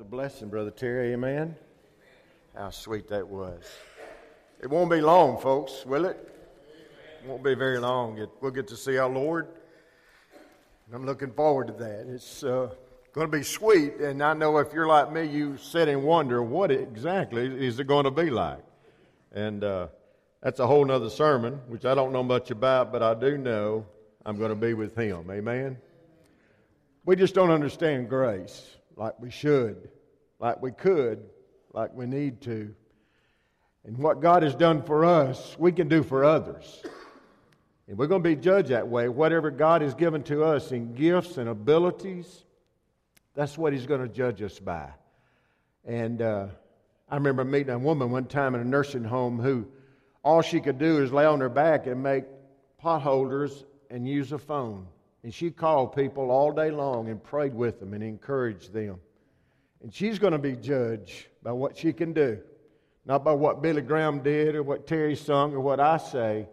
a blessing, Brother Terry. Amen. How sweet that was. It won't be long, folks, will it? It won't be very long. We'll get to see our Lord. And I'm looking forward to that. It's uh, going to be sweet. And I know if you're like me, you sit and wonder what exactly is it going to be like. And uh, that's a whole nother sermon, which I don't know much about, but I do know I'm going to be with Him. Amen. We just don't understand grace like we should, like we could, like we need to. And what God has done for us, we can do for others. And we're going to be judged that way. Whatever God has given to us in gifts and abilities, that's what He's going to judge us by. And uh, I remember meeting a woman one time in a nursing home who all she could do is lay on her back and make pot holders and use a phone. And she called people all day long and prayed with them and encouraged them. And she's going to be judged by what she can do, not by what Billy Graham did or what Terry sung or what I say,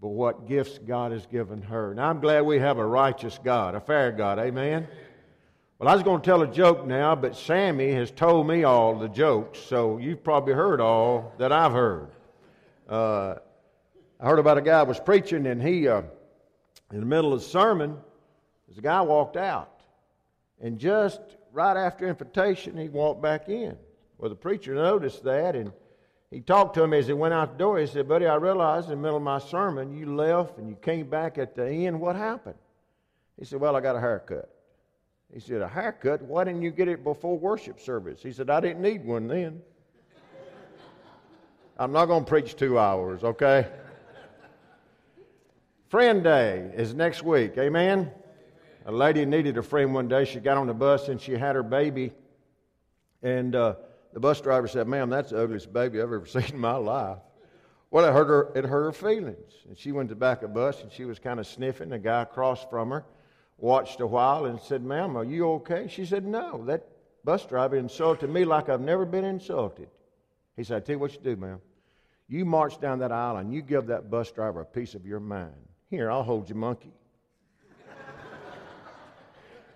but what gifts God has given her. And I'm glad we have a righteous God, a fair God. Amen. Well, I was going to tell a joke now, but Sammy has told me all the jokes, so you've probably heard all that I've heard. Uh, I heard about a guy was preaching, and he. Uh, in the middle of the sermon, this guy walked out. And just right after invitation, he walked back in. Well, the preacher noticed that, and he talked to him as he went out the door. He said, Buddy, I realized in the middle of my sermon you left and you came back at the end. What happened? He said, Well, I got a haircut. He said, A haircut? Why didn't you get it before worship service? He said, I didn't need one then. I'm not going to preach two hours, okay? Friend Day is next week. Amen? A lady needed a friend one day. She got on the bus and she had her baby. And uh, the bus driver said, Ma'am, that's the ugliest baby I've ever seen in my life. Well, it hurt her, it hurt her feelings. And she went to the back of the bus and she was kind of sniffing. The guy across from her watched a while and said, Ma'am, are you okay? She said, No, that bus driver insulted me like I've never been insulted. He said, I tell you what you do, ma'am. You march down that aisle and you give that bus driver a piece of your mind. Here, I'll hold you, monkey.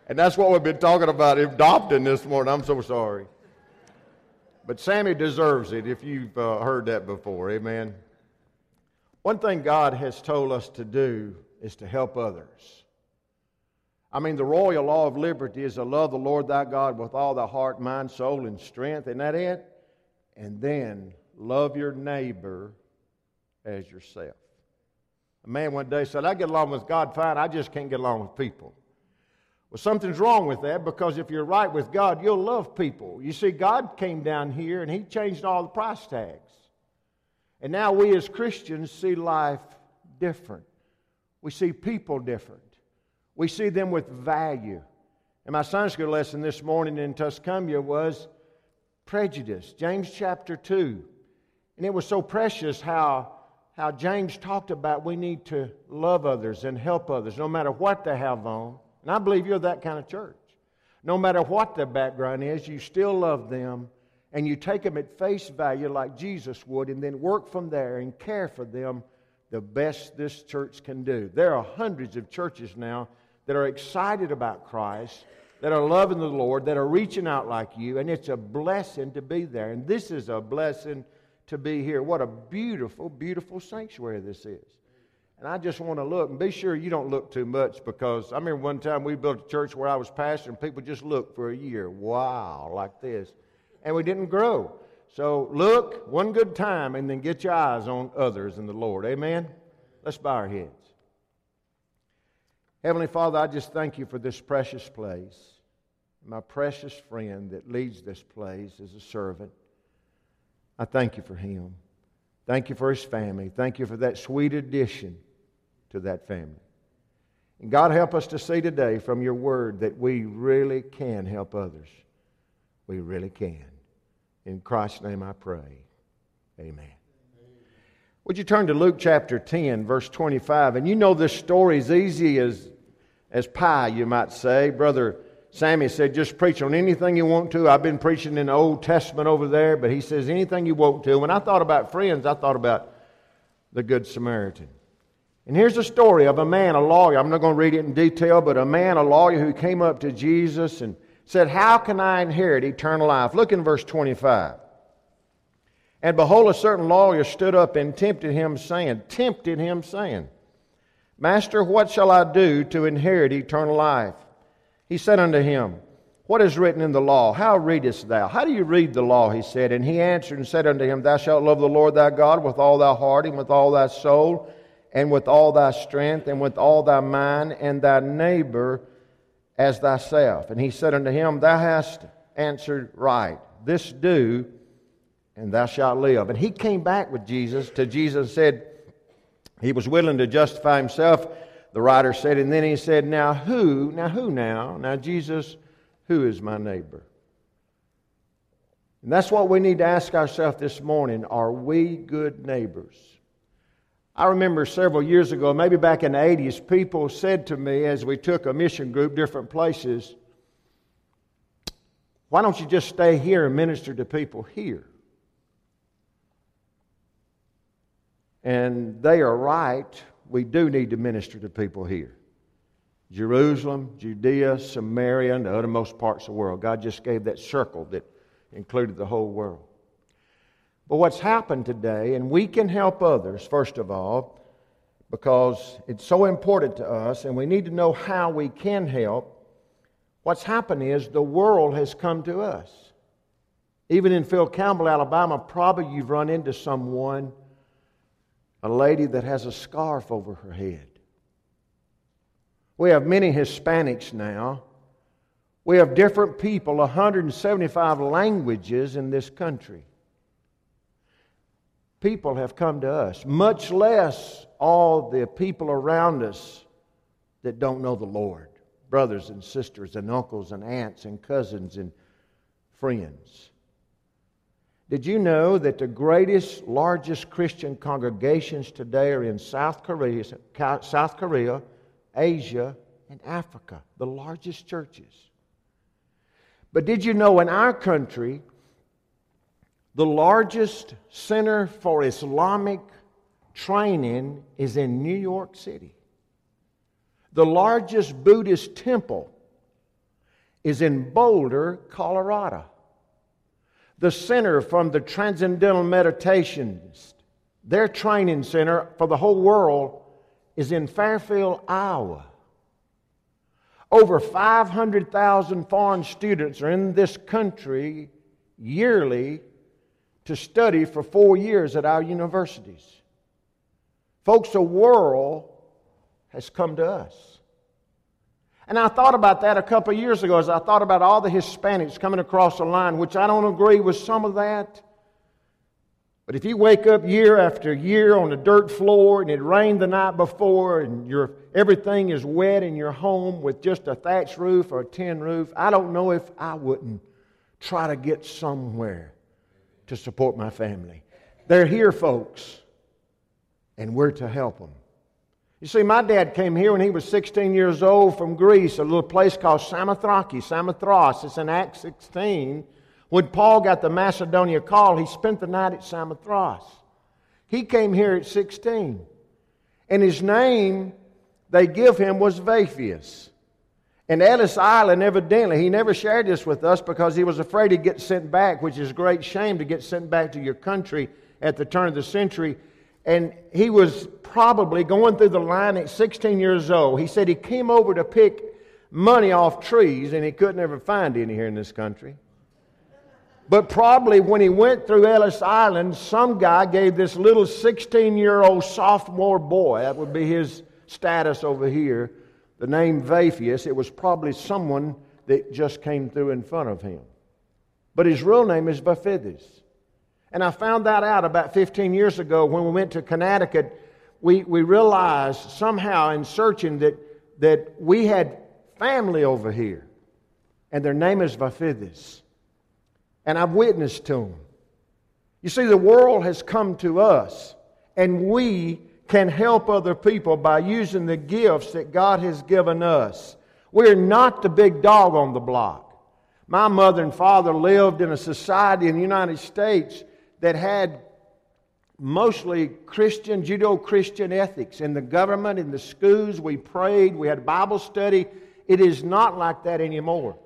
and that's what we've been talking about adopting this morning. I'm so sorry. But Sammy deserves it if you've uh, heard that before. Amen. One thing God has told us to do is to help others. I mean, the royal law of liberty is to love the Lord thy God with all thy heart, mind, soul, and strength. Isn't that it? And then love your neighbor as yourself. A man one day said, I get along with God fine, I just can't get along with people. Well, something's wrong with that because if you're right with God, you'll love people. You see, God came down here and He changed all the price tags. And now we as Christians see life different. We see people different. We see them with value. And my Sunday school lesson this morning in Tuscumbia was prejudice, James chapter 2. And it was so precious how how James talked about we need to love others and help others no matter what they have on. And I believe you're that kind of church. No matter what their background is, you still love them and you take them at face value like Jesus would and then work from there and care for them the best this church can do. There are hundreds of churches now that are excited about Christ, that are loving the Lord, that are reaching out like you, and it's a blessing to be there. And this is a blessing to be here. What a beautiful, beautiful sanctuary this is. And I just want to look and be sure you don't look too much because I remember one time we built a church where I was pastor and people just looked for a year. Wow, like this. And we didn't grow. So look one good time and then get your eyes on others in the Lord. Amen? Let's bow our heads. Heavenly Father, I just thank you for this precious place. My precious friend that leads this place as a servant. I thank you for him. Thank you for his family. Thank you for that sweet addition to that family. And God, help us to see today from your word that we really can help others. We really can. In Christ's name I pray. Amen. Would you turn to Luke chapter 10, verse 25? And you know this story is easy as, as pie, you might say. Brother Sammy said, just preach on anything you want to. I've been preaching in the Old Testament over there, but he says, anything you want to. When I thought about friends, I thought about the Good Samaritan. And here's a story of a man, a lawyer. I'm not going to read it in detail, but a man, a lawyer who came up to Jesus and said, How can I inherit eternal life? Look in verse 25. And behold, a certain lawyer stood up and tempted him, saying, Tempted him, saying, Master, what shall I do to inherit eternal life? He said unto him, What is written in the law? How readest thou? How do you read the law? He said. And he answered and said unto him, Thou shalt love the Lord thy God with all thy heart and with all thy soul and with all thy strength and with all thy mind and thy neighbor as thyself. And he said unto him, Thou hast answered right. This do, and thou shalt live. And he came back with Jesus to Jesus and said, He was willing to justify himself, the writer said. And then he said, Now who, now who now? Now, Jesus, who is my neighbor? And that's what we need to ask ourselves this morning. Are we good neighbors? I remember several years ago, maybe back in the 80s, people said to me as we took a mission group different places, why don't you just stay here and minister to people here? And they are right. We do need to minister to people here. Jerusalem, Judea, Samaria, and the uttermost parts of the world. God just gave that circle that included the whole world. But what's happened today, and we can help others, first of all, because it's so important to us, and we need to know how we can help. What's happened is the world has come to us. Even in Phil Campbell, Alabama, probably you've run into someone, a lady that has a scarf over her head. We have many Hispanics now. We have different people, 175 languages in this country people have come to us, much less all the people around us that don't know the Lord brothers and sisters, and uncles and aunts, and cousins and friends. Did you know that the greatest, largest Christian congregations today are in South Korea, South Korea, Asia, and Africa? The largest churches. But did you know in our country, the largest center for Islamic training is in New York City. The largest Buddhist temple is in Boulder, Colorado. The center from the Transcendental Meditations, their training center for the whole world, is in Fairfield, Iowa. Over 500,000 foreign students are in this country yearly to study for four years at our universities. Folks, the world has come to us. And I thought about that a couple of years ago as I thought about all the Hispanics coming across the line, which I don't agree with some of that. But if you wake up year after year on a dirt floor and it rained the night before and your, everything is wet in your home with just a thatch roof or a tin roof, I don't know if I wouldn't try to get somewhere to support my family. They're here, folks, and we're to help them. You see, my dad came here when he was 16 years old from Greece, a little place called Samothraki, Samothrace. It's in Acts 16. When Paul got the Macedonia call, he spent the night at Samothrace. He came here at 16. And his name they give him was Vaphius. And Ellis Island, evidently, he never shared this with us because he was afraid he'd get sent back, which is a great shame to get sent back to your country at the turn of the century. And he was probably going through the line at 16 years old. He said he came over to pick money off trees and he couldn't ever find any here in this country. But probably when he went through Ellis Island, some guy gave this little 16 year old sophomore boy, that would be his status over here, the name Vaphius, it was probably someone that just came through in front of him. But his real name is Vaphithis. And I found that out about 15 years ago when we went to Connecticut. We, we realized somehow in searching that, that we had family over here. And their name is Vaphithis. And I've witnessed to them. You see, the world has come to us, and we can help other people by using the gifts that God has given us. We're not the big dog on the block. My mother and father lived in a society in the United States that had mostly Christian, Judeo Christian ethics. In the government, in the schools, we prayed, we had Bible study. It is not like that anymore.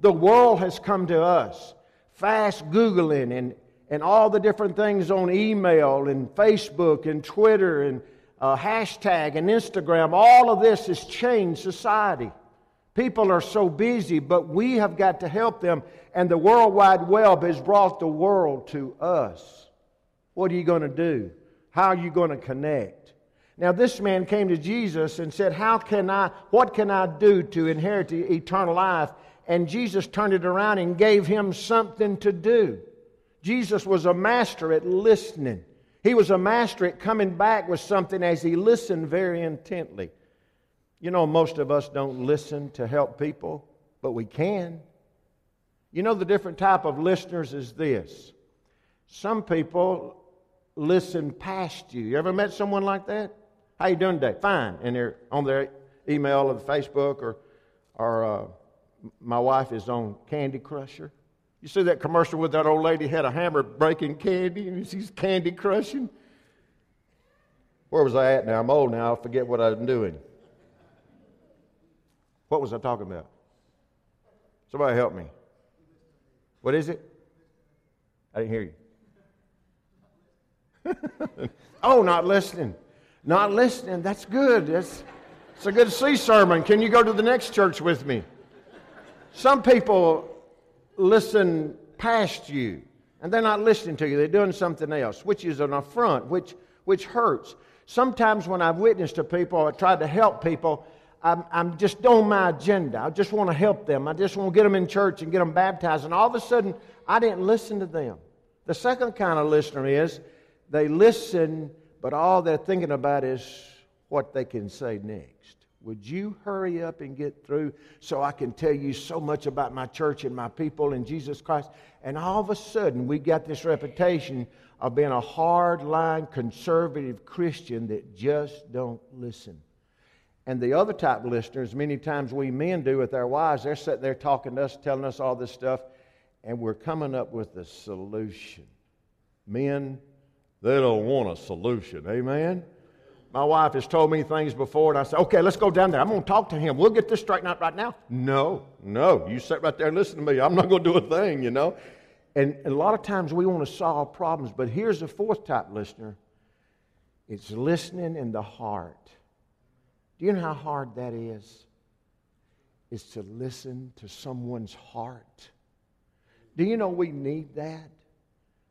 The world has come to us. Fast Googling and, and all the different things on email and Facebook and Twitter and uh, hashtag and Instagram, all of this has changed society. People are so busy, but we have got to help them. And the World Wide Web has brought the world to us. What are you going to do? How are you going to connect? Now, this man came to Jesus and said, How can I, what can I do to inherit eternal life? And Jesus turned it around and gave him something to do. Jesus was a master at listening. He was a master at coming back with something as he listened very intently. You know, most of us don't listen to help people, but we can. You know, the different type of listeners is this. Some people listen past you. You ever met someone like that? How you doing today? Fine. And they're on their email or Facebook or, or uh, my wife is on Candy Crusher. You see that commercial with that old lady had a hammer breaking candy and she's candy crushing? Where was I at now? I'm old now. I forget what I'm doing. What was I talking about? Somebody help me. What is it? I didn't hear you. oh, not listening. Not listening. That's good. That's, it's a good C sermon. Can you go to the next church with me? Some people listen past you and they're not listening to you. They're doing something else, which is an affront, which, which hurts. Sometimes when I've witnessed to people or tried to help people, I'm, I'm just on my agenda. I just want to help them. I just want to get them in church and get them baptized. And all of a sudden, I didn't listen to them. The second kind of listener is they listen, but all they're thinking about is what they can say next. Would you hurry up and get through so I can tell you so much about my church and my people and Jesus Christ? And all of a sudden, we got this reputation of being a hard-line conservative Christian that just don't listen. And the other type of listeners, many times we men do with our wives, they're sitting there talking to us, telling us all this stuff, and we're coming up with a solution. Men, they don't want a solution. Amen? My wife has told me things before, and I said, okay, let's go down there. I'm going to talk to him. We'll get this straightened out right now. No, no. You sit right there and listen to me. I'm not going to do a thing, you know. And, and a lot of times we want to solve problems, but here's the fourth type listener it's listening in the heart. Do you know how hard that is? Is to listen to someone's heart. Do you know we need that?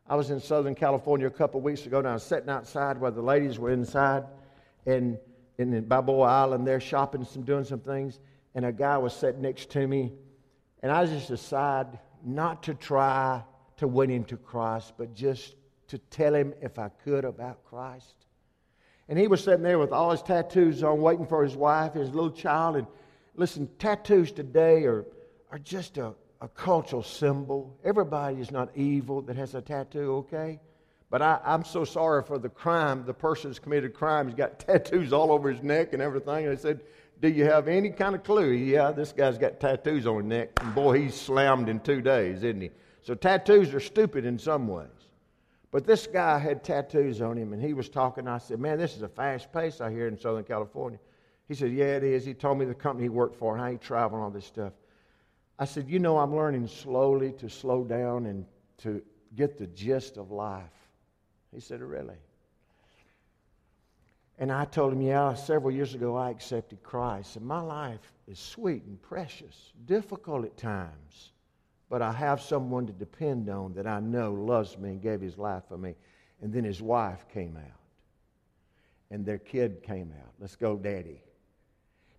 I was in Southern California a couple weeks ago, and I was sitting outside while the ladies were inside and in Balboa Island there shopping, some doing some things, and a guy was sitting next to me, and I just decided not to try to win him to Christ, but just to tell him if I could about Christ. And he was sitting there with all his tattoos on, waiting for his wife, his little child. And listen, tattoos today are, are just a, a cultural symbol. Everybody is not evil that has a tattoo, okay? But I, am so sorry for the crime. The person who's committed crime. He's got tattoos all over his neck and everything. And I said, Do you have any kind of clue? Yeah, this guy's got tattoos on his neck. And boy, he's slammed in two days, isn't he? So tattoos are stupid in some ways. But this guy had tattoos on him, and he was talking. I said, Man, this is a fast pace I hear in Southern California. He said, Yeah, it is. He told me the company he worked for and how he traveled and all this stuff. I said, You know, I'm learning slowly to slow down and to get the gist of life. He said, Really? And I told him, Yeah, several years ago I accepted Christ, and my life is sweet and precious, difficult at times, but I have someone to depend on that I know loves me and gave his life for me. And then his wife came out, and their kid came out. Let's go, Daddy.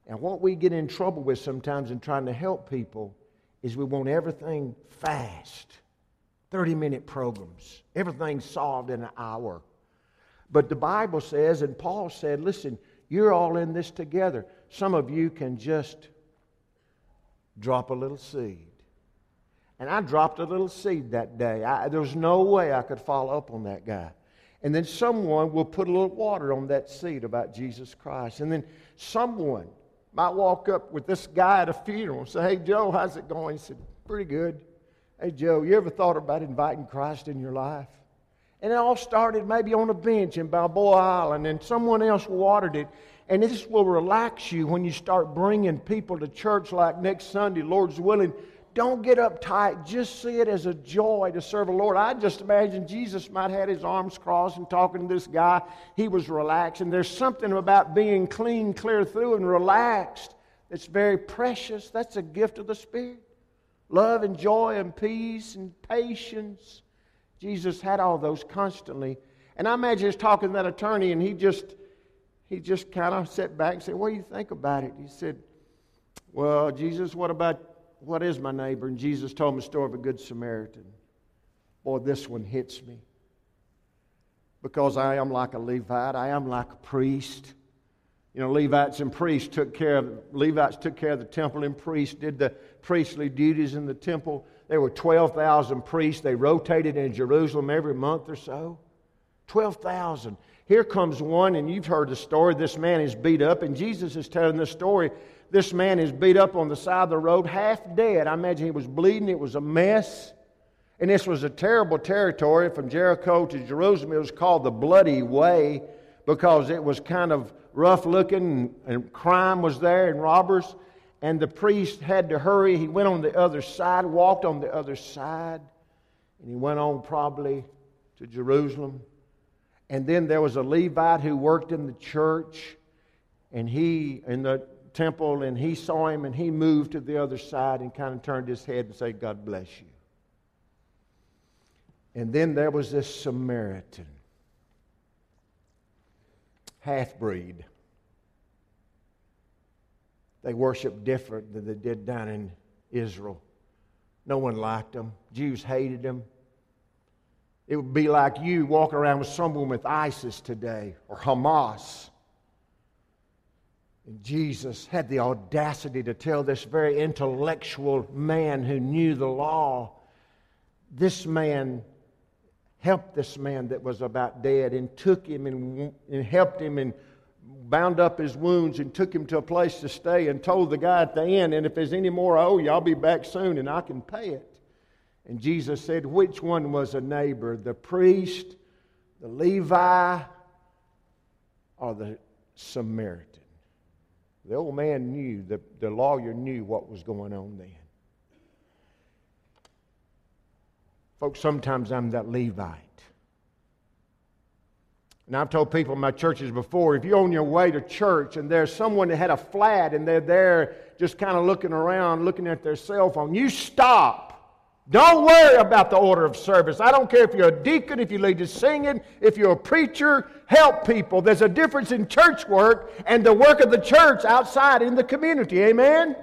And what we get in trouble with sometimes in trying to help people is we want everything fast. 30 minute programs. everything solved in an hour. But the Bible says, and Paul said, listen, you're all in this together. Some of you can just drop a little seed. And I dropped a little seed that day. I, there was no way I could follow up on that guy. And then someone will put a little water on that seed about Jesus Christ. And then someone might walk up with this guy at a funeral and say, Hey, Joe, how's it going? He said, Pretty good. Hey, Joe, you ever thought about inviting Christ in your life? And it all started maybe on a bench in Balboa Island, and someone else watered it. And this will relax you when you start bringing people to church like next Sunday, Lord's willing. Don't get uptight. Just see it as a joy to serve the Lord. I just imagine Jesus might have had his arms crossed and talking to this guy. He was relaxed. And there's something about being clean, clear through, and relaxed that's very precious. That's a gift of the Spirit. Love and joy and peace and patience. Jesus had all those constantly. And I imagine he's talking to that attorney, and he just he just kind of sat back and said, What do you think about it? He said, Well, Jesus, what about what is my neighbor? And Jesus told him the story of a good Samaritan. Boy, this one hits me. Because I am like a Levite, I am like a priest. You know, Levites and priests took care of Levites took care of the temple and priests did the priestly duties in the temple. There were 12,000 priests. They rotated in Jerusalem every month or so. 12,000. Here comes one, and you've heard the story. This man is beat up, and Jesus is telling this story. This man is beat up on the side of the road, half dead. I imagine he was bleeding. It was a mess. And this was a terrible territory from Jericho to Jerusalem. It was called the Bloody Way because it was kind of rough looking, and crime was there, and robbers. And the priest had to hurry. He went on the other side, walked on the other side, and he went on probably to Jerusalem. And then there was a Levite who worked in the church, and he, in the temple, and he saw him, and he moved to the other side and kind of turned his head and said, God bless you. And then there was this Samaritan, half breed. They worshiped different than they did down in Israel. No one liked them. Jews hated them. It would be like you walking around with someone with ISIS today or Hamas. And Jesus had the audacity to tell this very intellectual man who knew the law, this man helped this man that was about dead and took him and, and helped him and bound up his wounds and took him to a place to stay and told the guy at the end, and if there's any more oh, I owe you, I'll be back soon and I can pay it. And Jesus said, Which one was a neighbor? The priest, the Levi, or the Samaritan? The old man knew, the, the lawyer knew what was going on then. Folks, sometimes I'm that Levite. And I've told people in my churches before if you're on your way to church and there's someone that had a flat and they're there just kind of looking around, looking at their cell phone, you stop don't worry about the order of service. I don't care if you're a deacon, if you lead to singing, if you're a preacher, help people. There's a difference in church work and the work of the church outside in the community. Amen?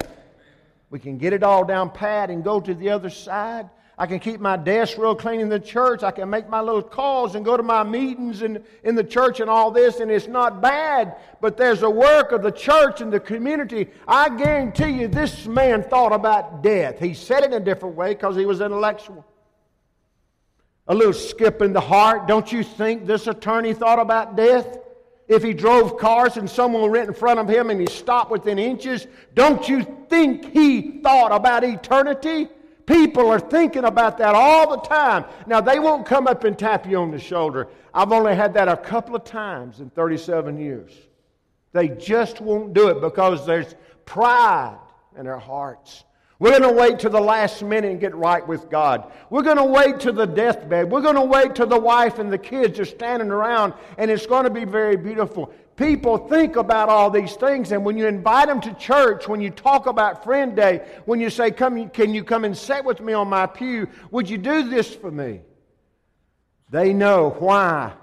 We can get it all down pat and go to the other side. I can keep my desk real clean in the church. I can make my little calls and go to my meetings in, in the church and all this, and it's not bad. But there's a work of the church and the community. I guarantee you, this man thought about death. He said it in a different way because he was intellectual. A little skip in the heart. Don't you think this attorney thought about death? If he drove cars and someone went in front of him and he stopped within inches, don't you think he thought about eternity? People are thinking about that all the time. Now, they won't come up and tap you on the shoulder. I've only had that a couple of times in 37 years. They just won't do it because there's pride in their hearts. We're going to wait to the last minute and get right with God. We're going to wait to the deathbed. We're going to wait till the wife and the kids are standing around, and it's going to be very beautiful people think about all these things. And when you invite them to church, when you talk about Friend Day, when you say, come, Can you come and sit with me on my pew? Would you do this for me? They know why.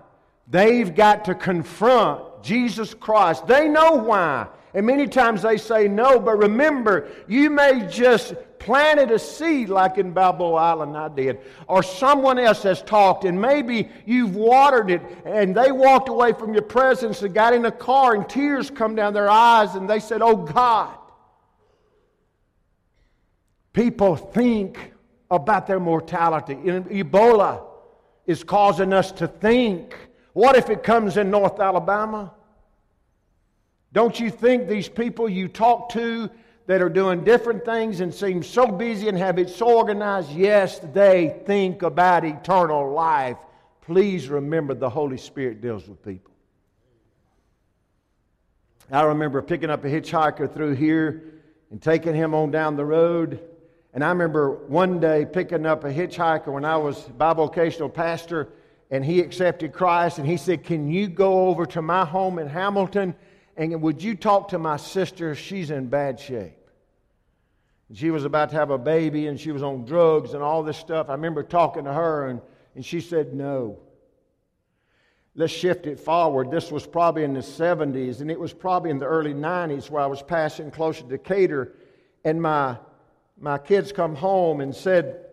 They've got to confront Jesus Christ. They know why. And many times they say no, but remember, you may just planted a seed like in Balboa Island I did, or someone else has talked, and maybe you've watered it, and they walked away from your presence and got in a car, and tears come down their eyes, and they said, Oh God. People think about their mortality. Ebola is causing us to think what if it comes in North Alabama? Don't you think these people you talk to that are doing different things and seem so busy and have it so organized, yes, they think about eternal life. Please remember the Holy Spirit deals with people. I remember picking up a hitchhiker through here and taking him on down the road, And I remember one day picking up a hitchhiker when I was bivocational pastor, and he accepted Christ, and he said, Can you go over to my home in Hamilton? And would you talk to my sister? She's in bad shape. She was about to have a baby and she was on drugs and all this stuff. I remember talking to her and, and she said, No. Let's shift it forward. This was probably in the 70s and it was probably in the early 90s where I was passing close to Decatur. And my, my kids come home and said,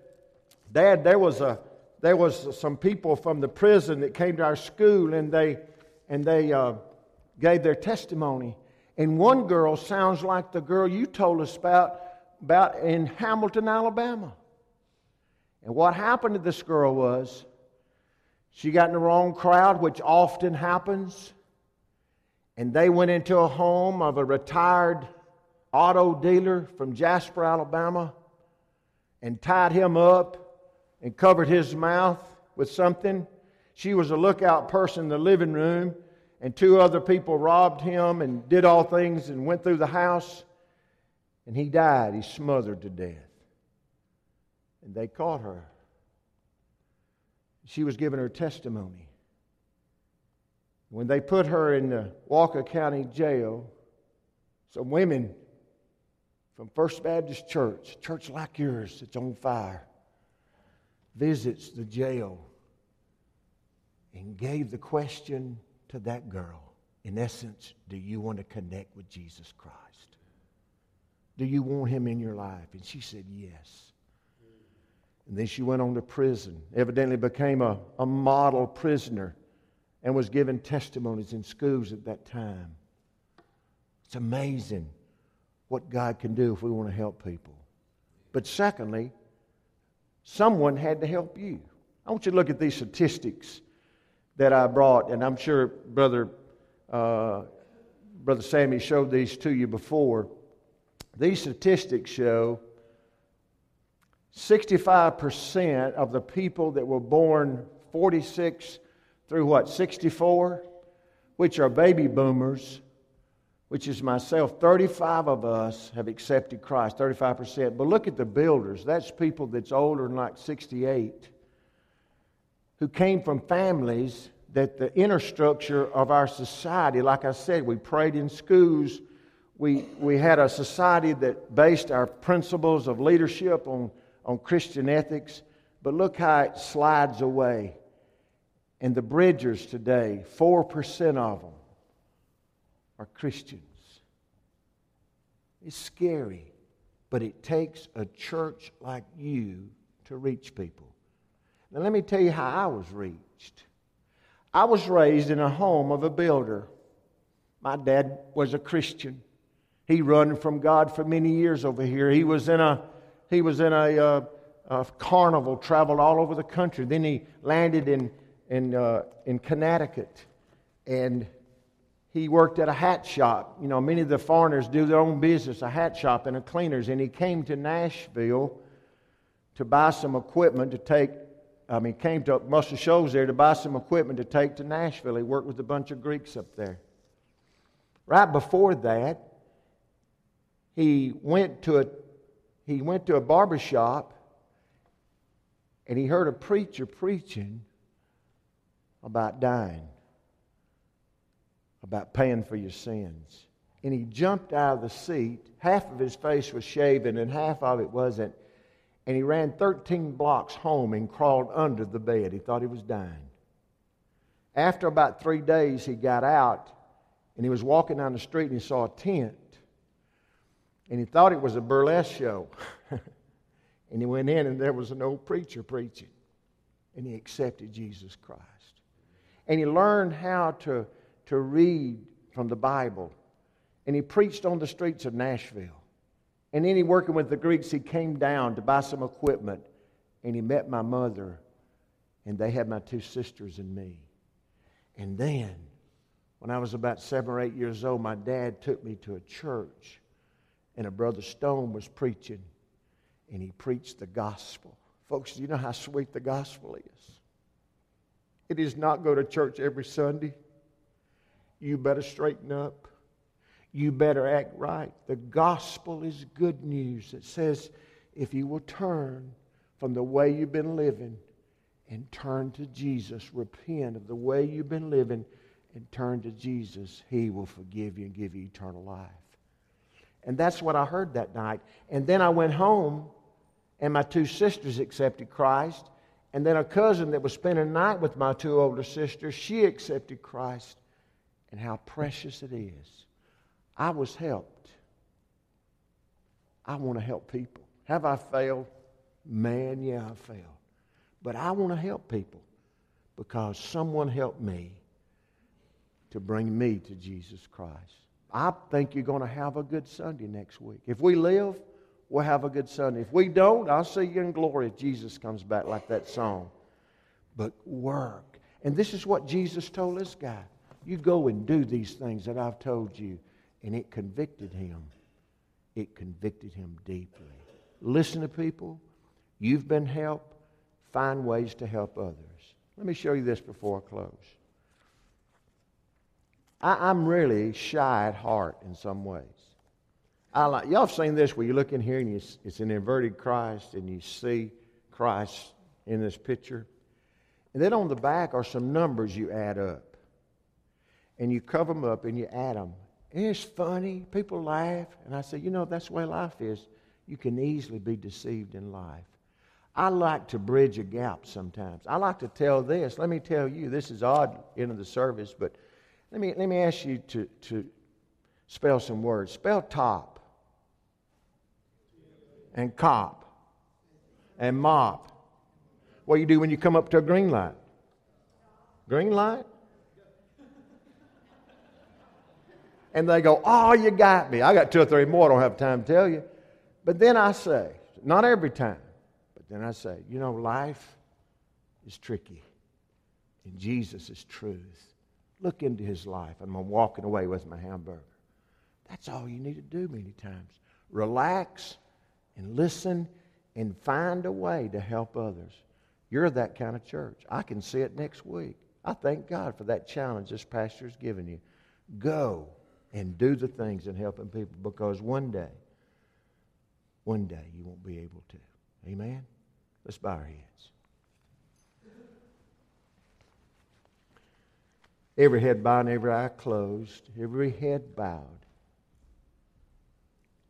Dad, there was, a, there was some people from the prison that came to our school and they, and they uh, gave their testimony. And one girl sounds like the girl you told us about about in Hamilton, Alabama. And what happened to this girl was she got in the wrong crowd, which often happens. And they went into a home of a retired auto dealer from Jasper, Alabama, and tied him up and covered his mouth with something. She was a lookout person in the living room, and two other people robbed him and did all things and went through the house. And he died. He smothered to death. And they caught her. She was giving her testimony. When they put her in the Walker County Jail, some women from First Baptist Church, church like yours that's on fire, visits the jail and gave the question to that girl. In essence, do you want to connect with Jesus Christ? Do you want him in your life? And she said, Yes. And then she went on to prison, evidently became a, a model prisoner, and was given testimonies in schools at that time. It's amazing what God can do if we want to help people. But secondly, someone had to help you. I want you to look at these statistics that I brought, and I'm sure Brother, uh, Brother Sammy showed these to you before. These statistics show 65% of the people that were born 46 through what, 64, which are baby boomers, which is myself, 35 of us have accepted Christ, 35%. But look at the builders. That's people that's older than like 68 who came from families that the inner structure of our society, like I said, we prayed in schools we, we had a society that based our principles of leadership on, on Christian ethics, but look how it slides away. And the Bridgers today, 4% of them are Christians. It's scary, but it takes a church like you to reach people. Now, let me tell you how I was reached. I was raised in a home of a builder. My dad was a Christian. He run from God for many years over here. He was in a, he was in a, uh, a carnival, traveled all over the country. Then he landed in, in, uh, in Connecticut. And he worked at a hat shop. You know, many of the foreigners do their own business, a hat shop and a cleaner's. And he came to Nashville to buy some equipment to take, I mean, came to Muscle Shoals there to buy some equipment to take to Nashville. He worked with a bunch of Greeks up there. Right before that, he went to a, he went to a barber shop and he heard a preacher preaching about dying, about paying for your sins. And he jumped out of the seat. Half of his face was shaven and half of it wasn't. And he ran 13 blocks home and crawled under the bed. He thought he was dying. After about three days, he got out and he was walking down the street and he saw a tent and he thought it was a burlesque show. and he went in, and there was an old preacher preaching. And he accepted Jesus Christ. And he learned how to, to read from the Bible. And he preached on the streets of Nashville. And then he working with the Greeks, he came down to buy some equipment. And he met my mother. And they had my two sisters and me. And then, when I was about seven or eight years old, my dad took me to a church and a brother Stone was preaching, and he preached the gospel. Folks, you know how sweet the gospel is? It is not go to church every Sunday. You better straighten up. You better act right. The gospel is good news. It says, if you will turn from the way you've been living and turn to Jesus, repent of the way you've been living and turn to Jesus, He will forgive you and give you eternal life. And that's what I heard that night. And then I went home, and my two sisters accepted Christ. And then a cousin that was spending the night with my two older sisters, she accepted Christ. And how precious it is. I was helped. I want to help people. Have I failed? Man, yeah, I failed. But I want to help people because someone helped me to bring me to Jesus Christ. I think you're going to have a good Sunday next week. If we live, we'll have a good Sunday. If we don't, I'll see you in glory if Jesus comes back like that song. But work. And this is what Jesus told this guy. You go and do these things that I've told you. And it convicted him. It convicted him deeply. Listen to people. You've been helped. Find ways to help others. Let me show you this before I close. I, am really shy at heart in some ways. I like, y'all have seen this where you look in here and you, it's an inverted Christ and you see Christ in this picture. And then on the back are some numbers you add up. And you cover them up and you add them. It's funny. People laugh. And I say, you know, that's the way life is. You can easily be deceived in life. I like to bridge a gap sometimes. I like to tell this. Let me tell you, this is odd into the service, but let me, let me ask you to, to spell some words. Spell top and cop and mop. What do you do when you come up to a green light? Green light? And they go, Oh, you got me. I got two or three more. I don't have time to tell you. But then I say, not every time, but then I say, you know, life is tricky, and Jesus is truth. Look into his life. And I'm walking away with my hamburger. That's all you need to do many times. Relax and listen and find a way to help others. You're that kind of church. I can see it next week. I thank God for that challenge this pastor's given you. Go and do the things and helping people because one day, one day you won't be able to. Amen? Let's bow our heads. Every head bowed and every eye closed, every head bowed.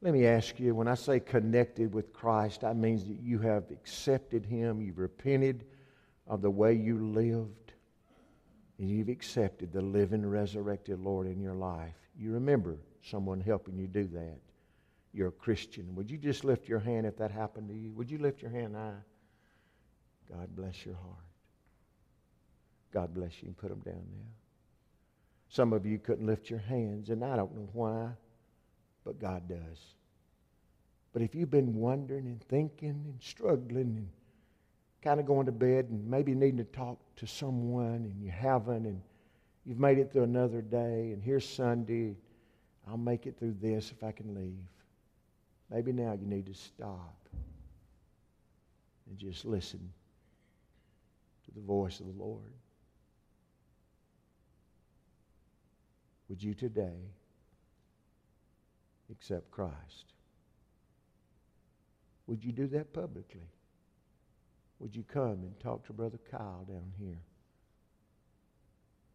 Let me ask you when I say connected with Christ, that means that you have accepted Him, you've repented of the way you lived, and you've accepted the living, resurrected Lord in your life. You remember someone helping you do that. You're a Christian. Would you just lift your hand if that happened to you? Would you lift your hand high? God bless your heart. God bless you and put them down now. Some of you couldn't lift your hands, and I don't know why, but God does. But if you've been wondering and thinking and struggling and kind of going to bed and maybe needing to talk to someone and you haven't and you've made it through another day and here's Sunday, I'll make it through this if I can leave. Maybe now you need to stop and just listen to the voice of the Lord. Would you today accept Christ? Would you do that publicly? Would you come and talk to Brother Kyle down here?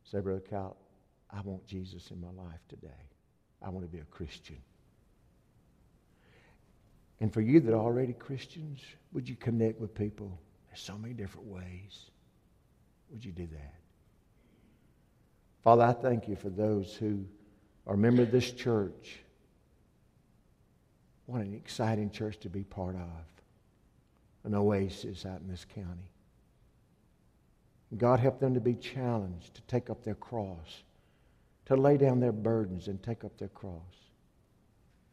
Say, Brother Cal, I want Jesus in my life today. I want to be a Christian. And for you that are already Christians, would you connect with people? There's so many different ways. Would you do that? Father, I thank you for those who are a member of this church. What an exciting church to be part of. An oasis out in this county. God help them to be challenged to take up their cross, to lay down their burdens and take up their cross.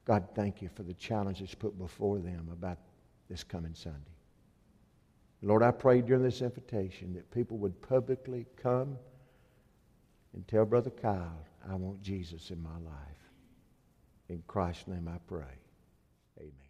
God, thank you for the challenges put before them about this coming Sunday. Lord, I pray during this invitation that people would publicly come and tell Brother Kyle, I want Jesus in my life. In Christ's name I pray. Amen.